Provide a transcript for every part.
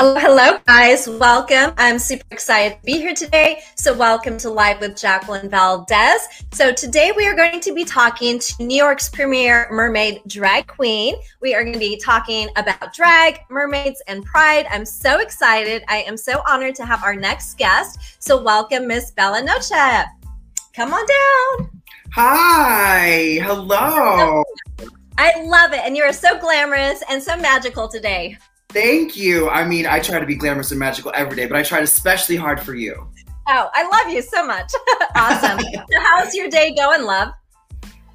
Hello, hello, guys. Welcome. I'm super excited to be here today. So, welcome to Live with Jacqueline Valdez. So, today we are going to be talking to New York's premier mermaid drag queen. We are going to be talking about drag, mermaids, and pride. I'm so excited. I am so honored to have our next guest. So, welcome, Miss Bella Noche. Come on down. Hi. Hello. I love it. And you're so glamorous and so magical today. Thank you. I mean, I try to be glamorous and magical every day, but I tried especially hard for you. Oh, I love you so much. awesome. so how's your day going, love?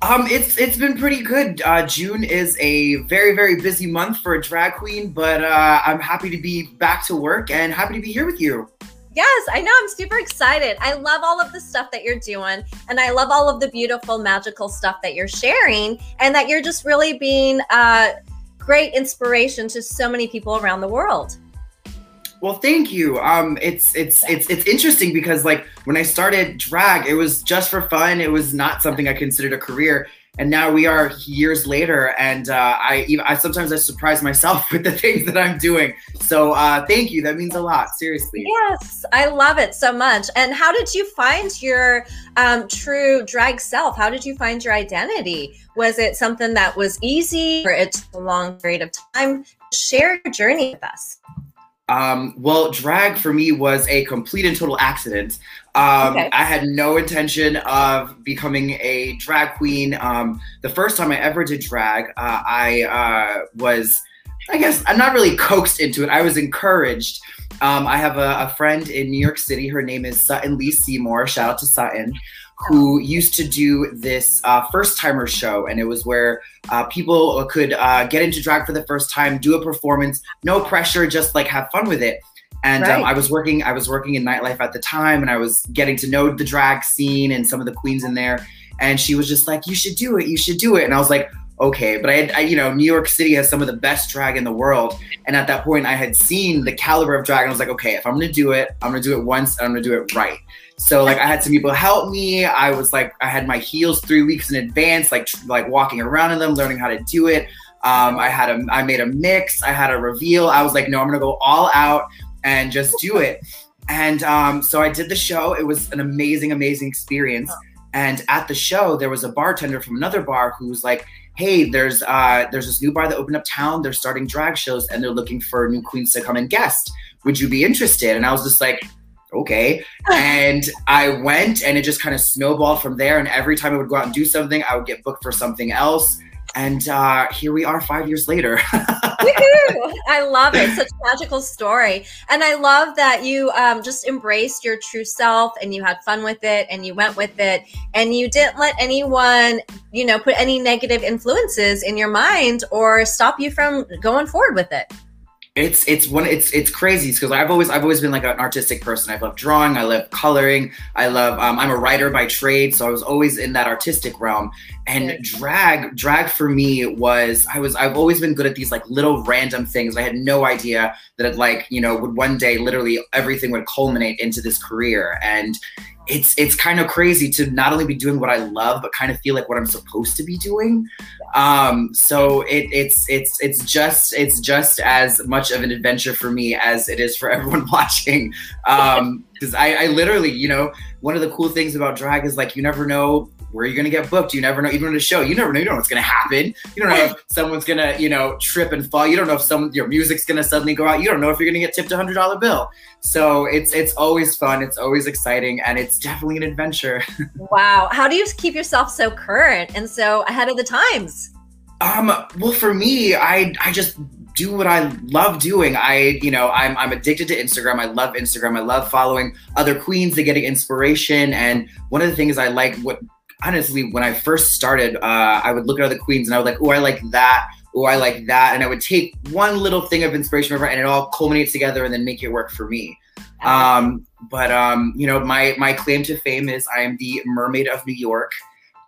Um, it's it's been pretty good. Uh, June is a very very busy month for a drag queen, but uh, I'm happy to be back to work and happy to be here with you. Yes, I know. I'm super excited. I love all of the stuff that you're doing, and I love all of the beautiful, magical stuff that you're sharing, and that you're just really being. Uh, great inspiration to so many people around the world. Well, thank you. Um, it's it's it's it's interesting because like when I started drag, it was just for fun. It was not something I considered a career, and now we are years later, and uh, I I sometimes I surprise myself with the things that I'm doing. So uh, thank you. That means a lot. Seriously. Yes, I love it so much. And how did you find your um, true drag self? How did you find your identity? Was it something that was easy or it took a long period of time? Share your journey with us. Um, well, drag for me was a complete and total accident. Um, okay. I had no intention of becoming a drag queen. Um, the first time I ever did drag, uh, I uh, was, I guess, I'm not really coaxed into it. I was encouraged. Um, I have a, a, friend in New York City. Her name is Sutton Lee Seymour. Shout out to Sutton who used to do this uh, first timer show. And it was where uh, people could uh, get into drag for the first time, do a performance, no pressure, just like have fun with it. And um, right. um, I was working, I was working in nightlife at the time, and I was getting to know the drag scene and some of the queens in there. And she was just like, "You should do it. You should do it." And I was like, "Okay," but I had, I, you know, New York City has some of the best drag in the world, and at that point, I had seen the caliber of drag, and I was like, "Okay, if I'm gonna do it, I'm gonna do it once, and I'm gonna do it right." So like I had some people help me. I was like I had my heels three weeks in advance, like like walking around in them, learning how to do it. Um, I had a I made a mix. I had a reveal. I was like, no, I'm gonna go all out and just do it. And um, so I did the show. It was an amazing, amazing experience. And at the show, there was a bartender from another bar who was like, "Hey, there's uh, there's this new bar that opened up town. They're starting drag shows, and they're looking for new queens to come and guest. Would you be interested?" And I was just like, okay. and I went and it just kind of snowballed from there. And every time I would go out and do something, I would get booked for something else. And uh, here we are five years later. I love it. Such a magical story. And I love that you um, just embraced your true self and you had fun with it and you went with it and you didn't let anyone, you know, put any negative influences in your mind or stop you from going forward with it it's it's one it's it's crazy because I've always I've always been like an artistic person. I love drawing, I love coloring, I love um, I'm a writer by trade, so I was always in that artistic realm. And drag drag for me was I was I've always been good at these like little random things. I had no idea that it like you know would one day literally everything would culminate into this career and it's it's kind of crazy to not only be doing what I love, but kind of feel like what I'm supposed to be doing. Um, so it, it's it's it's just it's just as much of an adventure for me as it is for everyone watching. Um, because I, I literally, you know, one of the cool things about drag is like you never know where you're gonna get booked. You never know, even in a show, you never know. You don't know what's gonna happen. You don't know if someone's gonna, you know, trip and fall. You don't know if some your music's gonna suddenly go out. You don't know if you're gonna get tipped a hundred dollar bill. So it's it's always fun. It's always exciting, and it's definitely an adventure. wow, how do you keep yourself so current and so ahead of the times? Um, well, for me, I I just do what I love doing. I, you know, I'm, I'm addicted to Instagram. I love Instagram. I love following other queens and getting inspiration. And one of the things I like, what honestly, when I first started, uh, I would look at other queens and I was like, oh, I like that. Oh, I like that. And I would take one little thing of inspiration from over and it all culminates together and then make it work for me. Um, but um, you know, my my claim to fame is I am the mermaid of New York.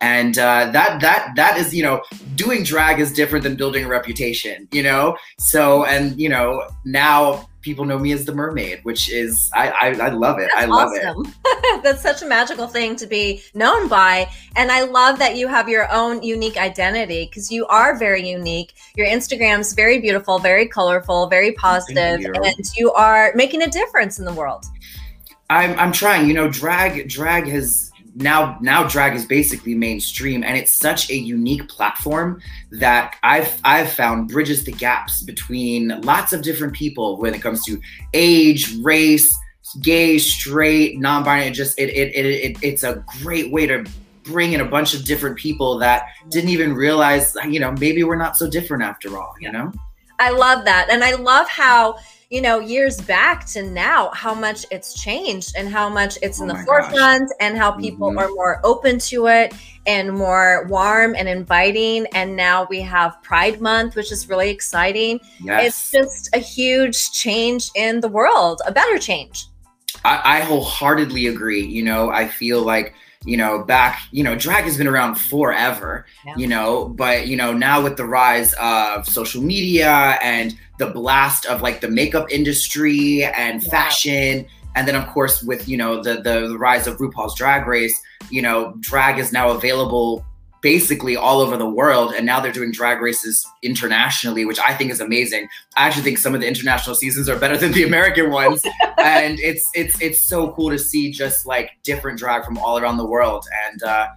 And uh, that that that is, you know, doing drag is different than building a reputation, you know. So, and you know, now people know me as the mermaid, which is I I, I love it. That's I love awesome. it. That's such a magical thing to be known by, and I love that you have your own unique identity because you are very unique. Your Instagram's very beautiful, very colorful, very positive, you. and you are making a difference in the world. I'm I'm trying. You know, drag drag has now now drag is basically mainstream and it's such a unique platform that I've I've found bridges the gaps between lots of different people when it comes to age, race, gay, straight, non-binary. It Just it it, it, it it's a great way to bring in a bunch of different people that didn't even realize you know maybe we're not so different after all. You know. I love that, and I love how you know, years back to now, how much it's changed and how much it's in oh the forefront gosh. and how people mm-hmm. are more open to it and more warm and inviting. And now we have Pride Month, which is really exciting. Yes. It's just a huge change in the world, a better change. I, I wholeheartedly agree. You know, I feel like you know, back, you know, drag has been around forever, yeah. you know, but, you know, now with the rise of social media and the blast of like the makeup industry and yeah. fashion, and then of course with, you know, the, the, the rise of RuPaul's Drag Race, you know, drag is now available basically all over the world. And now they're doing drag races internationally which i think is amazing. I actually think some of the international seasons are better than the american ones. And it's it's it's so cool to see just like different drag from all around the world. And uh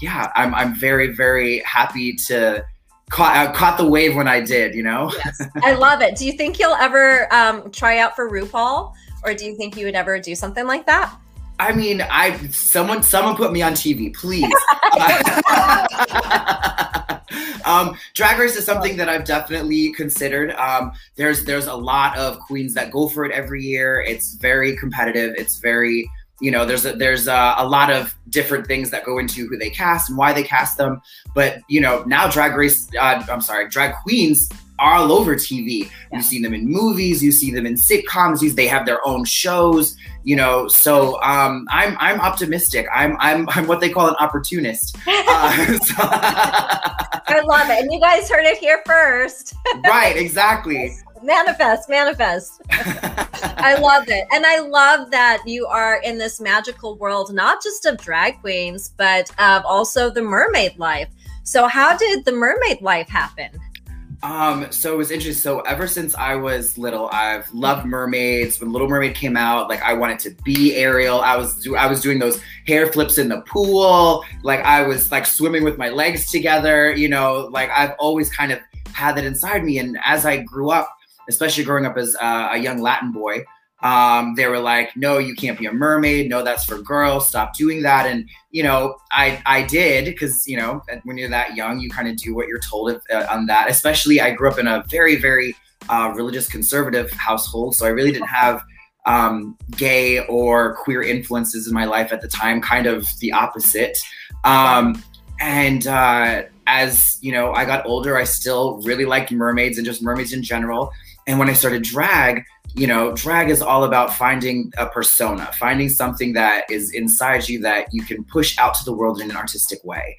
yeah i'm i'm very very happy to caught uh, caught the wave when i did you know yes i love it do you think you'll ever um try out for rupaul or do you think you would ever do something like that I mean, I someone someone put me on TV, please. um, Drag Race is something that I've definitely considered. Um, there's there's a lot of queens that go for it every year. It's very competitive. It's very you know there's a, there's a, a, lot of different things that go into who they cast and why they cast them. But you know now Drag Race, uh, I'm sorry, drag queens are all over TV. Yeah. You see them in movies, you see them in sitcoms. They have their own shows, you know. So um, I'm I'm optimistic. I'm I'm I'm what they call an opportunist. Uh, so I love it, and you guys heard it here first. right, exactly. manifest, manifest. I love it, and I love that you are in this magical world, not just of drag queens, but of also the mermaid life. So, how did the mermaid life happen? Um, so it was interesting. So ever since I was little, I've loved mermaids. When Little Mermaid came out, like I wanted to be Ariel. I was do I was doing those hair flips in the pool. Like I was like swimming with my legs together. You know, like I've always kind of had that inside me. And as I grew up, especially growing up as uh, a young Latin boy, um, they were like, no, you can't be a mermaid. No, that's for girls. Stop doing that. And, you know, I, I did because, you know, when you're that young, you kind of do what you're told uh, on that. Especially I grew up in a very, very uh, religious conservative household. So I really didn't have um, gay or queer influences in my life at the time, kind of the opposite. Um, and uh, as, you know, I got older, I still really liked mermaids and just mermaids in general. And when I started drag, you know, drag is all about finding a persona, finding something that is inside you that you can push out to the world in an artistic way.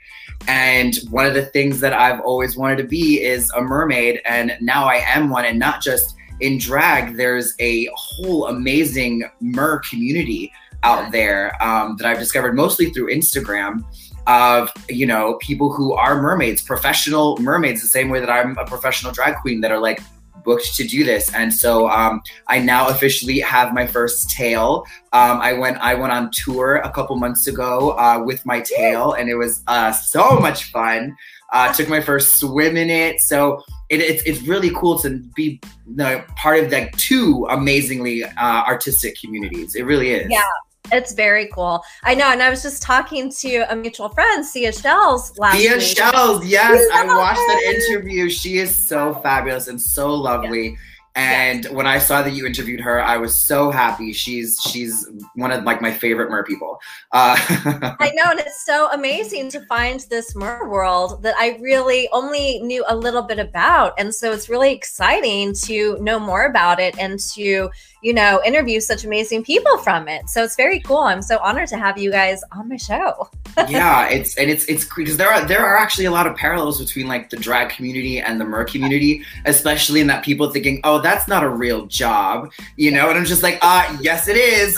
And one of the things that I've always wanted to be is a mermaid. And now I am one. And not just in drag, there's a whole amazing mer community out there um, that I've discovered mostly through Instagram of you know people who are mermaids professional mermaids the same way that i'm a professional drag queen that are like booked to do this, and so um, I now officially have my first tail. Um, I went I went on tour a couple months ago uh, with my tail, and it was uh, so much fun. Uh, took my first swim in it, so it, it's it's really cool to be the part of like two amazingly uh, artistic communities. It really is. Yeah, it's very cool. I know. And I was just talking to a mutual friend, Sia Shells, last Sia week. Shells, yes. I watched that interview. She is so fabulous and so lovely. Yeah. And when I saw that you interviewed her, I was so happy. She's she's one of like my favorite mer people. Uh, I know, and it's so amazing to find this mer world that I really only knew a little bit about, and so it's really exciting to know more about it and to you know, interview such amazing people from it. So it's very cool. I'm so honored to have you guys on my show. yeah, it's and it's it's because there are there are actually a lot of parallels between like the drag community and the mer community, especially in that people thinking, oh, that's not a real job, you know? And I'm just like, uh, yes, it is.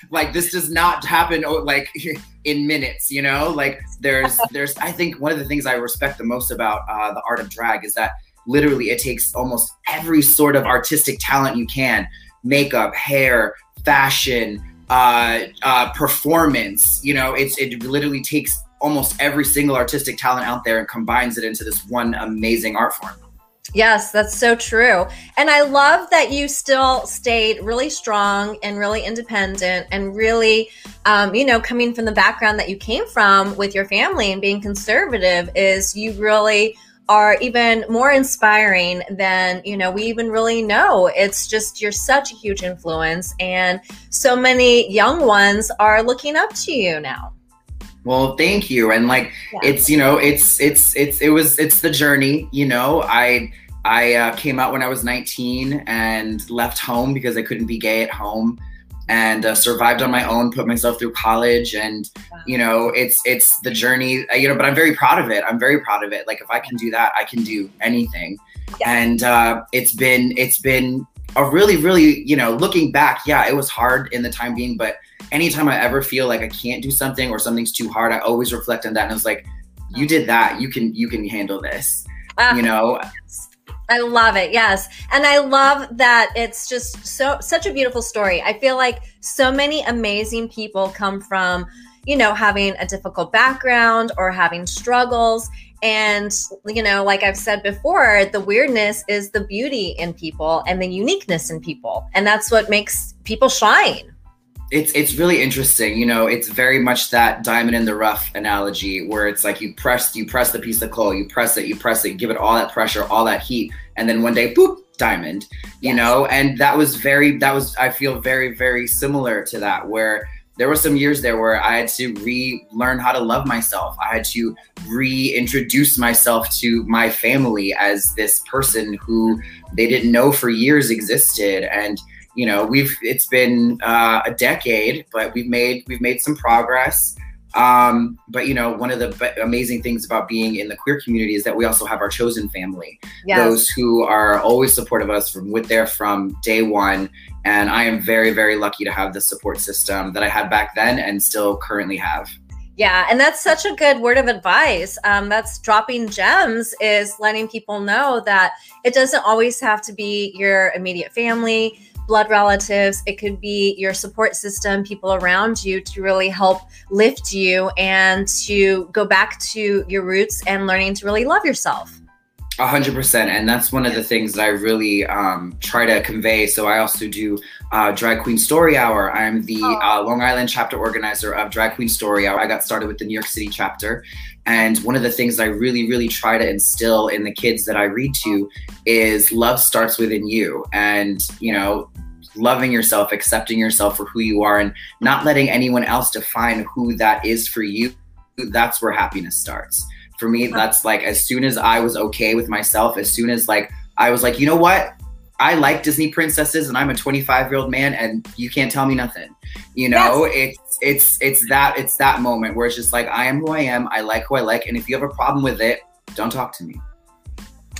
like this does not happen oh, like in minutes, you know? Like there's, there's, I think one of the things I respect the most about uh, the art of drag is that literally it takes almost every sort of artistic talent you can makeup, hair, fashion, uh, uh, performance. You know, it's it literally takes almost every single artistic talent out there and combines it into this one amazing art form. Yes, that's so true. And I love that you still stayed really strong and really independent and really, um, you know, coming from the background that you came from with your family and being conservative, is you really are even more inspiring than you know we even really know. It's just you're such a huge influence and so many young ones are looking up to you now. Well thank you and like yeah. it's you know it's it's it's it was it's the journey you know. I i uh, came out when i was 19 and left home because i couldn't be gay at home and uh, survived on my own, put myself through college, and wow. you know, it's it's the journey, uh, you know. But I'm very proud of it. I'm very proud of it. Like if I can do that, I can do anything. Yeah. And uh, it's been it's been a really really you know looking back, yeah, it was hard in the time being, but anytime I ever feel like I can't do something or something's too hard, I always reflect on that and I was like, you did that, you can you can handle this. Uh, you know, I love it. Yes. And I love that it's just so such a beautiful story. I feel like so many amazing people come from, you know, having a difficult background or having struggles and you know, like I've said before, the weirdness is the beauty in people and the uniqueness in people. And that's what makes people shine it's it's really interesting. You know, it's very much that diamond in the rough analogy where it's like you press you press the piece of coal, you press it, you press it, give it all that pressure, all that heat, and then one day, boop, diamond. You yes. know, and that was very that was I feel very very similar to that where there were some years there where I had to relearn how to love myself. I had to reintroduce myself to my family as this person who they didn't know for years existed and you know we've it's been uh, a decade but we've made we've made some progress. Um, but you know one of the amazing things about being in the queer community is that we also have our chosen family. Yes. those who are always supportive of us from with there from day one. And i am very very lucky to have the support system that i had back then and still currently have. Yeah, and that's such a good word of advice. Um, that's dropping gems is letting people know that it doesn't always have to be your immediate family blood relatives, it could be your support system, people around you to really help lift you and to go back to your roots and learning to really love yourself. A hundred percent, and that's one of the things that I really um, try to convey. So I also do uh, Drag Queen Story Hour. I'm the oh. uh, Long Island chapter organizer of Drag Queen Story Hour. I got started with the New York City chapter, and one of the things I really, really try to instill in the kids that I read to is love starts within you, and you know loving yourself, accepting yourself for who you are, and not letting anyone else define who that is for you. That's where happiness starts. For me, that's like as soon as I was okay with myself, as soon as like I was like, you know what? I like Disney princesses and I'm a 25 year old man and you can't tell me nothing. You know, yes. It's it's that it's that moment where it's just like I am who I am, I like who I like, and if you have a problem with it, don't talk to me.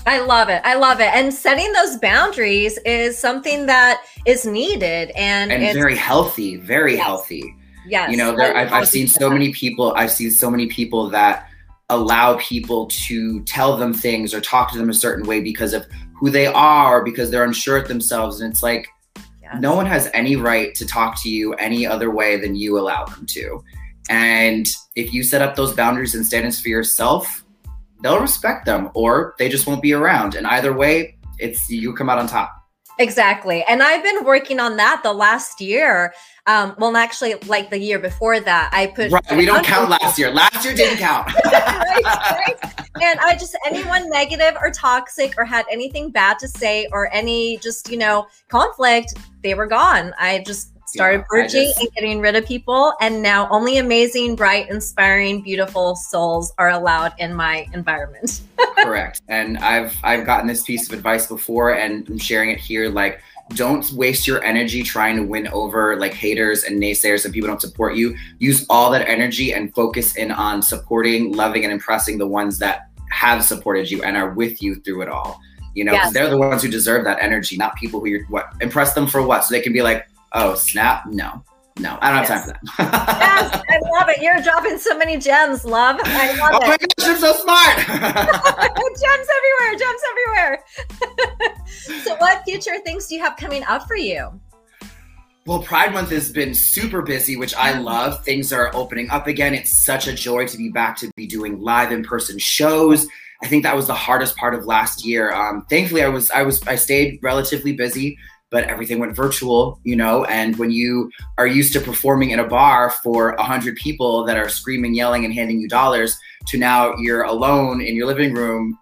I love it. I love it. And setting those boundaries is something that is needed and, and very healthy, very yes. healthy. Yes. You know, there, I've, I've seen so many people, I've seen so many people that allow people to tell them things or talk to them a certain way because of who they are or because they're unsure of themselves. And it's like, yes. no one has any right to talk to you any other way than you allow them to. And if you set up those boundaries and standards for yourself, they'll respect them or they just won't be around. And either way, it's you come out on top. Exactly. And I've been working on that the last year. Um, well, actually, like the year before that, I put. Right. We don't count last year. Last year didn't count. right, right. And I just, anyone negative or toxic or had anything bad to say or any just, you know, conflict, they were gone. I just started yeah, purging just, and getting rid of people and now only amazing bright inspiring beautiful souls are allowed in my environment. Correct. And i've i've gotten this piece of advice before and i'm sharing it here like don't waste your energy trying to win over like haters and naysayers and people don't support you. Use all that energy and focus in on supporting loving and impressing the ones that have supported you and are with you through it all. You know, because yes. they're the ones who deserve that energy, not people who you're what impress them for what, so they can be like, oh snap, no, no, I don't yes. have time for that. yes, I love it. You're dropping so many gems, love. I love oh it. Oh my gosh, you're so smart. gems everywhere, gems everywhere. so, what future things do you have coming up for you? Well, Pride Month has been super busy, which I love. Things are opening up again. It's such a joy to be back to be doing live in person shows. I think that was the hardest part of last year. Um, thankfully, I was I was I stayed relatively busy but everything went virtual, you know. And when you are used to performing in a bar for a hundred people that are screaming, yelling, and handing you dollars, to now you're alone in your living room,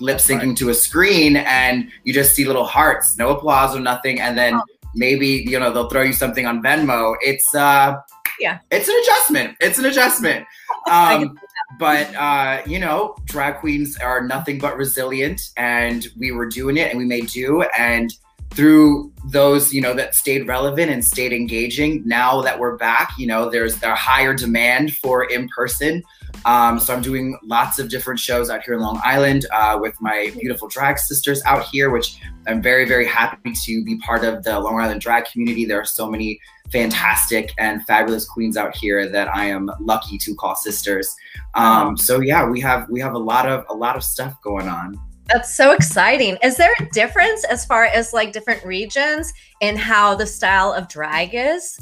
lip syncing right. to a screen, and you just see little hearts, no applause or nothing, and then. Oh. Maybe you know they'll throw you something on Venmo. It's uh, yeah, it's an adjustment. It's an adjustment. Um, but uh, you know, drag queens are nothing but resilient, and we were doing it, and we made do, and through those you know that stayed relevant and stayed engaging now that we're back you know there's a higher demand for in person um, so i'm doing lots of different shows out here in long island uh, with my beautiful drag sisters out here which i'm very very happy to be part of the long island drag community. There are so many fantastic and fabulous queens out here that i am lucky to call sisters. Um, so yeah we have we have a lot of a lot of stuff going on that's so exciting. Is there a difference as far as like different regions in how the style of drag is?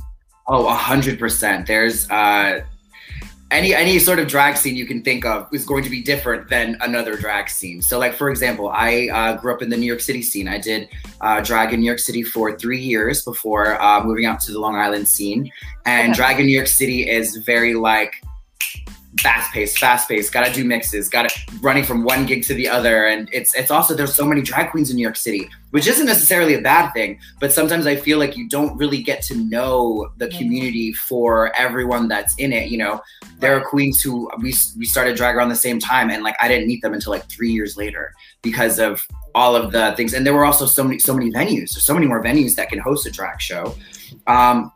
Oh, a hundred percent. There's uh any any sort of drag scene you can think of is going to be different than another drag scene. So, like for example, I uh, grew up in the New York City scene. I did uh, drag in New York City for three years before uh, moving out to the Long Island scene. And okay. drag in New York City is very like fast paced, fast paced, gotta do mixes, gotta running from one gig to the other. And it's it's also there's so many drag queens in New York City, which isn't necessarily a bad thing, but sometimes I feel like you don't really get to know the community for everyone that's in it. You know, there are queens who we we started drag around the same time and like I didn't meet them until like three years later because of all of the things. And there were also so many so many venues. There's so many more venues that can host a drag show. Um,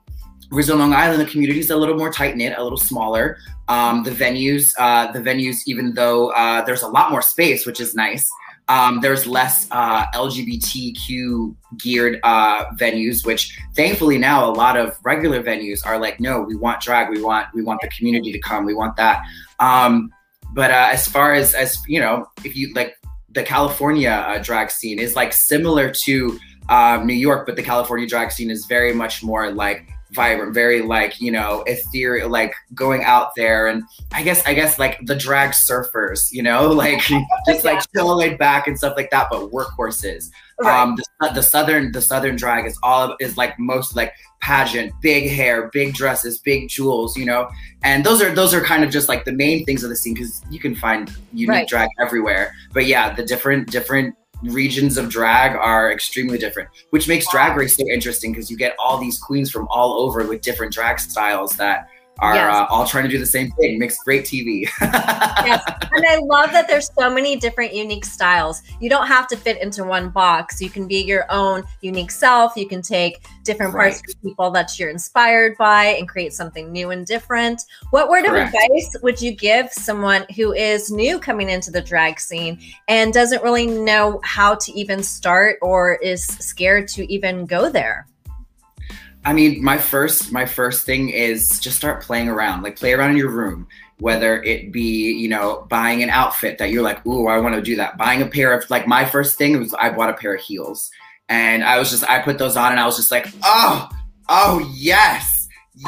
In Long Island, the community is a little more tight knit, a little smaller. Um, the venues, uh, the venues, even though uh, there's a lot more space, which is nice. Um, there's less uh, LGBTQ geared uh, venues, which thankfully now a lot of regular venues are like, no, we want drag, we want we want the community to come, we want that. Um, but uh, as far as as you know, if you like the California uh, drag scene is like similar to New York, but the California drag scene is very much more like vibrant, very like, you know, ethereal, like going out there. And I guess, I guess like the drag surfers, you know, like just like chill laid back and stuff like that, but workhorses. Right. Um, the, the, southern, the southern drag is all of, is like most like pageant, big hair, big dresses, big jewels, you know, and those are those are kind of just like the main things of the scene because you can find unique right. drag everywhere. But yeah, the different different regions of drag are extremely different, which makes Drag Race so interesting because you get all these queens from all over with different drag styles that are yes. uh, all trying to do the same thing. Makes great TV. yes, and I love that there's so many different unique styles. You don't have to fit into one box. You can be your own unique self. You can take different right. parts of people that you're inspired by and create something new and different. What word Correct. of advice would you give someone who is new coming into the drag scene and doesn't really know how to even start or is scared to even go there? I mean, my first my first thing is just start playing around. Like play around in your room, whether it be, you know, buying an outfit that you're like, "Ooh, I want to do that." Buying a pair of like my first thing was I bought a pair of heels. And I was just I put those on and I was just like, "Oh, oh, yes."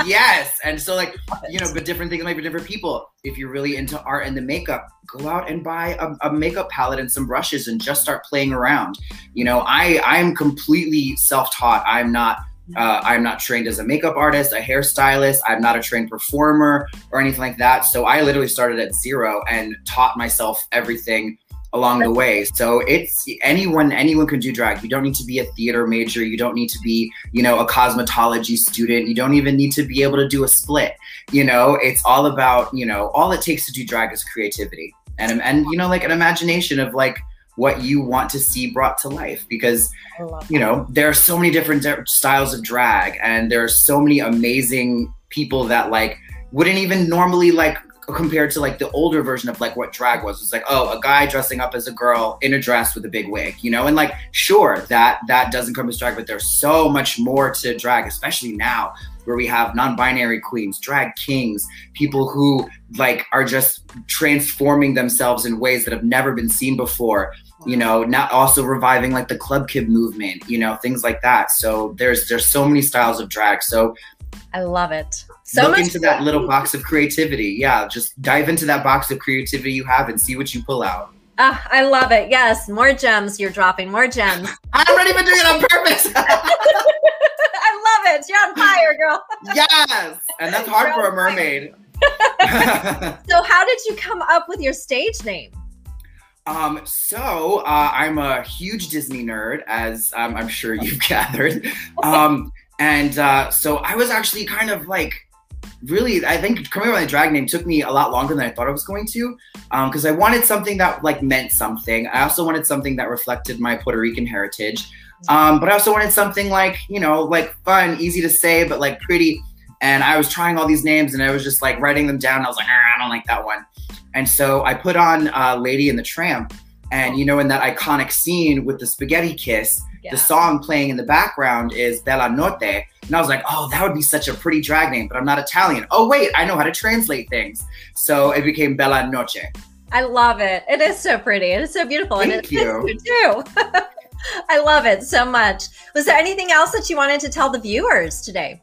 yes. And so, like, you know, but different things might be different people. If you're really into art and the makeup, go out and buy a, a, makeup palette and some brushes and just start playing around. You know, I I'm completely self-taught. I'm not uh, I'm not trained as a makeup artist, a hairstylist. I'm not a trained performer or anything like that. So I literally started at zero and taught myself everything along the way. So it's anyone anyone can do drag. You don't need to be a theater major. You don't need to be, you know, a cosmetology student. You don't even need to be able to do a split. You know, it's all about, you know, all it takes to do drag is creativity. And and you know, like an imagination of like what you want to see brought to life because you know there are so many different styles of drag and there are so many amazing people that like wouldn't even normally like compared to like the older version of like what drag was. It's like, oh, a guy dressing up as a girl in a dress with a big wig, you know? And like, sure, that that doesn't come as drag, but there's so much more to drag, especially now where we have non-binary queens, drag kings, people who like are just transforming themselves in ways that have never been seen before you know not also reviving like the club kid movement you know things like that so there's there's so many styles of drag so i love it so look into that little box of creativity yeah just dive into that box of creativity you have and see what you pull out uh, I love it. Yes, more gems. You're dropping more gems. I'm not even doing it on purpose. I love it. You're on fire, girl. yes, and that's hard for a mermaid. so, how did you come up with your stage name? Um, so uh, I'm a huge Disney nerd, as um, I'm sure you've gathered. Um, and uh, so I was actually kind of like really, I think coming up with a drag name took me a lot longer than I thought I was going to, because um, I wanted something that like meant something. I also wanted something that reflected my Puerto Rican heritage, um, but I also wanted something like you know like fun, easy to say, but like pretty. And I was trying all these names, and I was just like writing them down. I was like, I don't like that one. And so I put on uh, Lady and the Tramp. And you know, in that iconic scene with the spaghetti kiss, yeah. the song playing in the background is Bella Notte. And I was like, oh, that would be such a pretty drag name, but I'm not Italian. Oh, wait, I know how to translate things. So it became Bella Noche. I love it. It is so pretty. It is so beautiful. Thank and it you. too. I love it so much. Was there anything else that you wanted to tell the viewers today?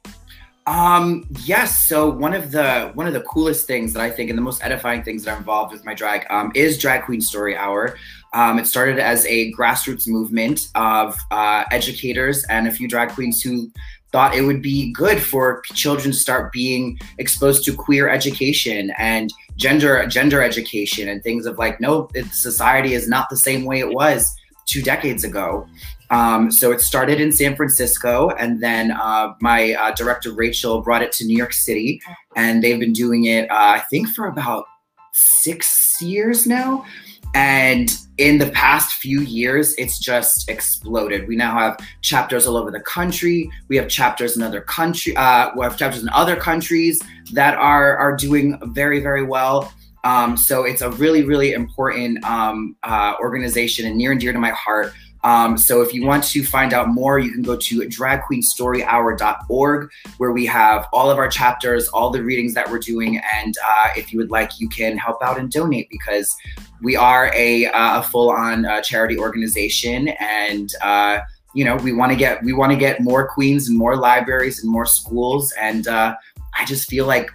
Um, yes. So one of the one of the coolest things that I think and the most edifying things that are involved with my drag um, is Drag Queen Story Hour. Um, it started as a grassroots movement of uh, educators and a few drag queens who thought it would be good for children to start being exposed to queer education and gender gender education and things of like no society is not the same way it was two decades ago um, so it started in San Francisco, and then uh, my uh, director Rachel brought it to New York City, and they've been doing it, uh, I think, for about six years now. And in the past few years, it's just exploded. We now have chapters all over the country. We have chapters in other country. Uh, we have chapters in other countries that are are doing very very well. Um, so it's a really really important um, uh, organization and near and dear to my heart. Um, so if you want to find out more, you can go to dragqueenstoryhour.org, where we have all of our chapters, all the readings that we're doing, and uh, if you would like, you can help out and donate because we are a, uh, a full-on uh, charity organization, and uh, you know we want to get we want to get more queens and more libraries and more schools, and uh, I just feel like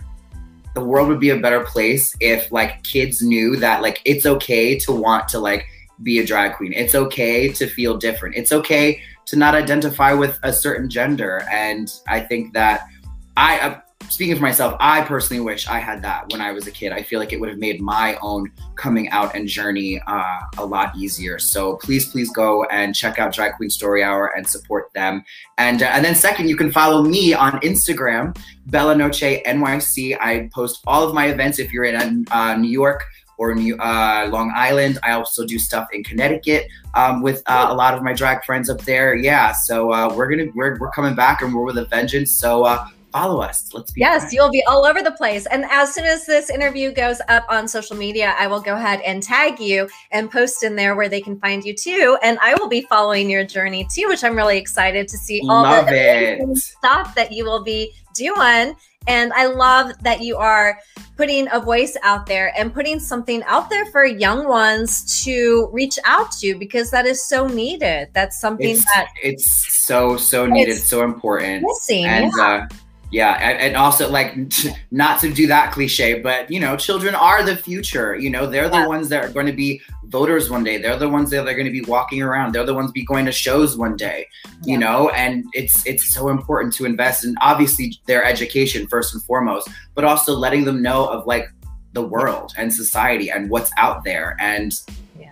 the world would be a better place if like kids knew that like it's okay to want to like be a drag queen. It's okay to feel different. It's okay to not identify with a certain gender. And I think that I, uh, speaking for myself, I personally wish I had that when I was a kid. I feel like it would have made my own coming out and journey uh, a lot easier. So please, please go and check out Drag Queen Story Hour and support them. And uh, and then second, you can follow me on Instagram, Bella Noche NYC. I post all of my events if you're in uh, New York or New, uh, Long Island. I also do stuff in Connecticut um, with uh, a lot of my drag friends up there. Yeah, so uh, we're gonna we're, we're coming back and we're with a vengeance. So uh, follow us. Let's be yes, you'll be all over the place. And as soon as this interview goes up on social media, I will go ahead and tag you and post in there where they can find you too. And I will be following your journey too, which I'm really excited to see all Love the stuff that you will be doing. And I love that you are putting a voice out there and putting something out there for young ones to reach out to because that is so needed. That's something it's, that it's so so needed, so important. Missing, and yeah. uh yeah and, and, also like not to do that cliche but you know children are the future you know they're the yeah. ones that are going to be voters one day they're the ones that are going to be walking around they're the ones be going to shows one day yeah. you know and it's it's so important to invest in obviously their education first and foremost but also letting them know of like the world and society and what's out there and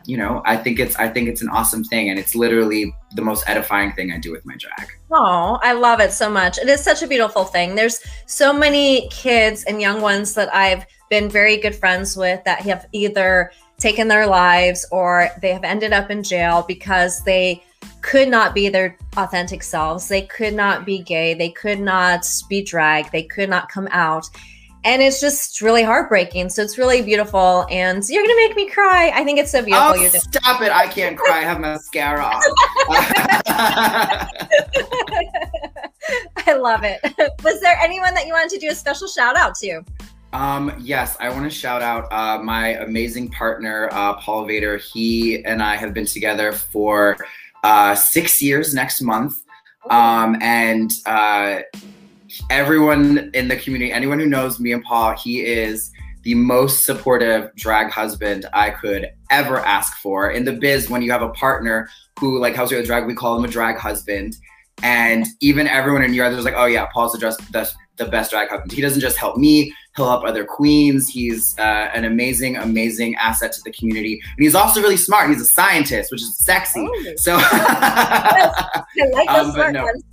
you know, I think it's I think it's an awesome thing, and it's literally the most edifying thing I do with my drag. Oh, I love it so much. It is such a beautiful thing. There's so many kids and young ones that I've been very good friends with that have either taken their lives or they have ended up in jail because they could not be their authentic selves. They could not be gay. They could not be drag. They could not come out and it's just really heartbreaking. So it's really beautiful, and you're gonna make me cry. I think it's so beautiful. Oh, stop it! I can't cry. I have mascara. I love it. Was there anyone that you wanted to do a special shout out to? Um, yes, I want to shout out uh, my amazing partner, uh, Paul Vader. He and I have been together for uh, six years next month. Um, and uh, everyone in the community, anyone who knows me and Paul, he is the most supportive drag husband I could ever ask for. In the biz, when you have a partner who, like House of Drag, we call him a drag husband. And even everyone in Europe was like, oh yeah, Paul's the, dress, the, the best drag husband. He doesn't just help me, he'll help other queens. He's uh, an amazing, amazing asset to the community. And he's also really smart. He's a scientist, which is sexy. Oh. So, I like those um, smart no, ones.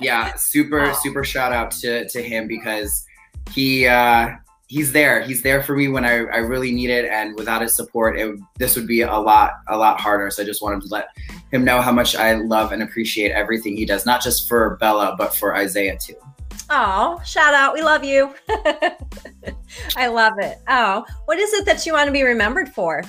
Yeah, super, super shout out to, to him because he, uh, he's there. He's there for me when I, I really need it. And without his support, it, this would be a lot, a lot harder. So I just wanted to let him know how much I love and appreciate everything he does, not just for Bella, but for Isaiah too. Oh, shout out. We love you. I love it. Oh, what is it that you want to be remembered for?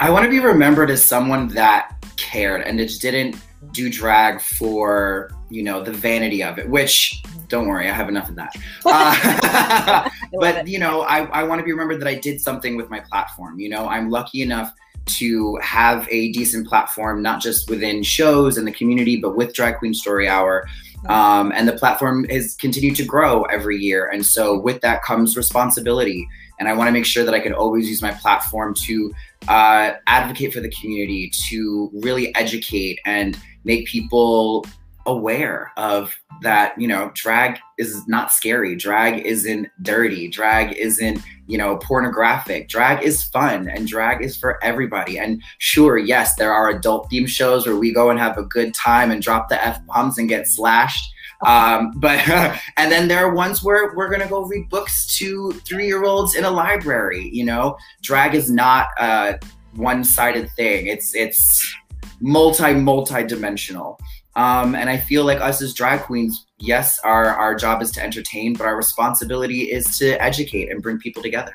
I want to be remembered as someone that cared and just didn't do drag for, you know, the vanity of it, which don't worry, I have enough of that. Uh, but, you know, I, I want to be remembered that I did something with my platform. You know, I'm lucky enough to have a decent platform, not just within shows and the community, but with Drag Queen Story Hour. Um, and the platform has continued to grow every year. And so with that comes responsibility. And I want to make sure that I can always use my platform to uh, advocate for the community, to really educate and make people aware of that, you know, drag is not scary. Drag isn't dirty. Drag isn't, you know, pornographic. Drag is fun and drag is for everybody. And sure, yes, there are adult theme shows where we go and have a good time and drop the F bombs and get slashed. Um, but and then there are ones where we're gonna go read books to three year olds in a library. You know, drag is not a one sided thing. It's it's multi multi dimensional. Um, and I feel like us as drag queens, yes, our, our job is to entertain, but our responsibility is to educate and bring people together.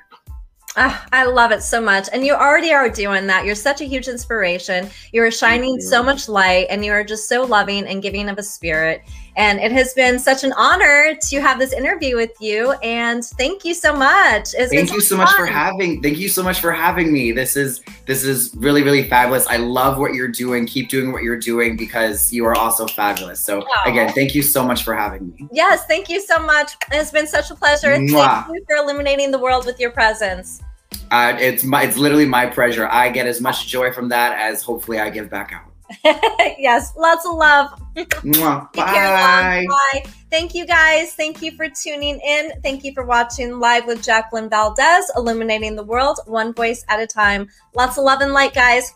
Ah, I love it so much. And you already are doing that. You're such a huge inspiration. You are shining you. so much light and you are just so loving and giving of a spirit. And it has been such an honor to have this interview with you. And thank you so much. It's thank you so fun. much for having. Thank you so much for having me. This is this is really really fabulous. I love what you're doing. Keep doing what you're doing because you are also fabulous. So again, thank you so much for having me. Yes, thank you so much. It's been such a pleasure. Mwah. Thank you for illuminating the world with your presence. Uh, it's my it's literally my pleasure. I get as much joy from that as hopefully I give back out. yes, lots of love. Bye. Bye. Thank you guys. Thank you for tuning in. Thank you for watching Live with Jacqueline Valdez, illuminating the world one voice at a time. Lots of love and light, guys.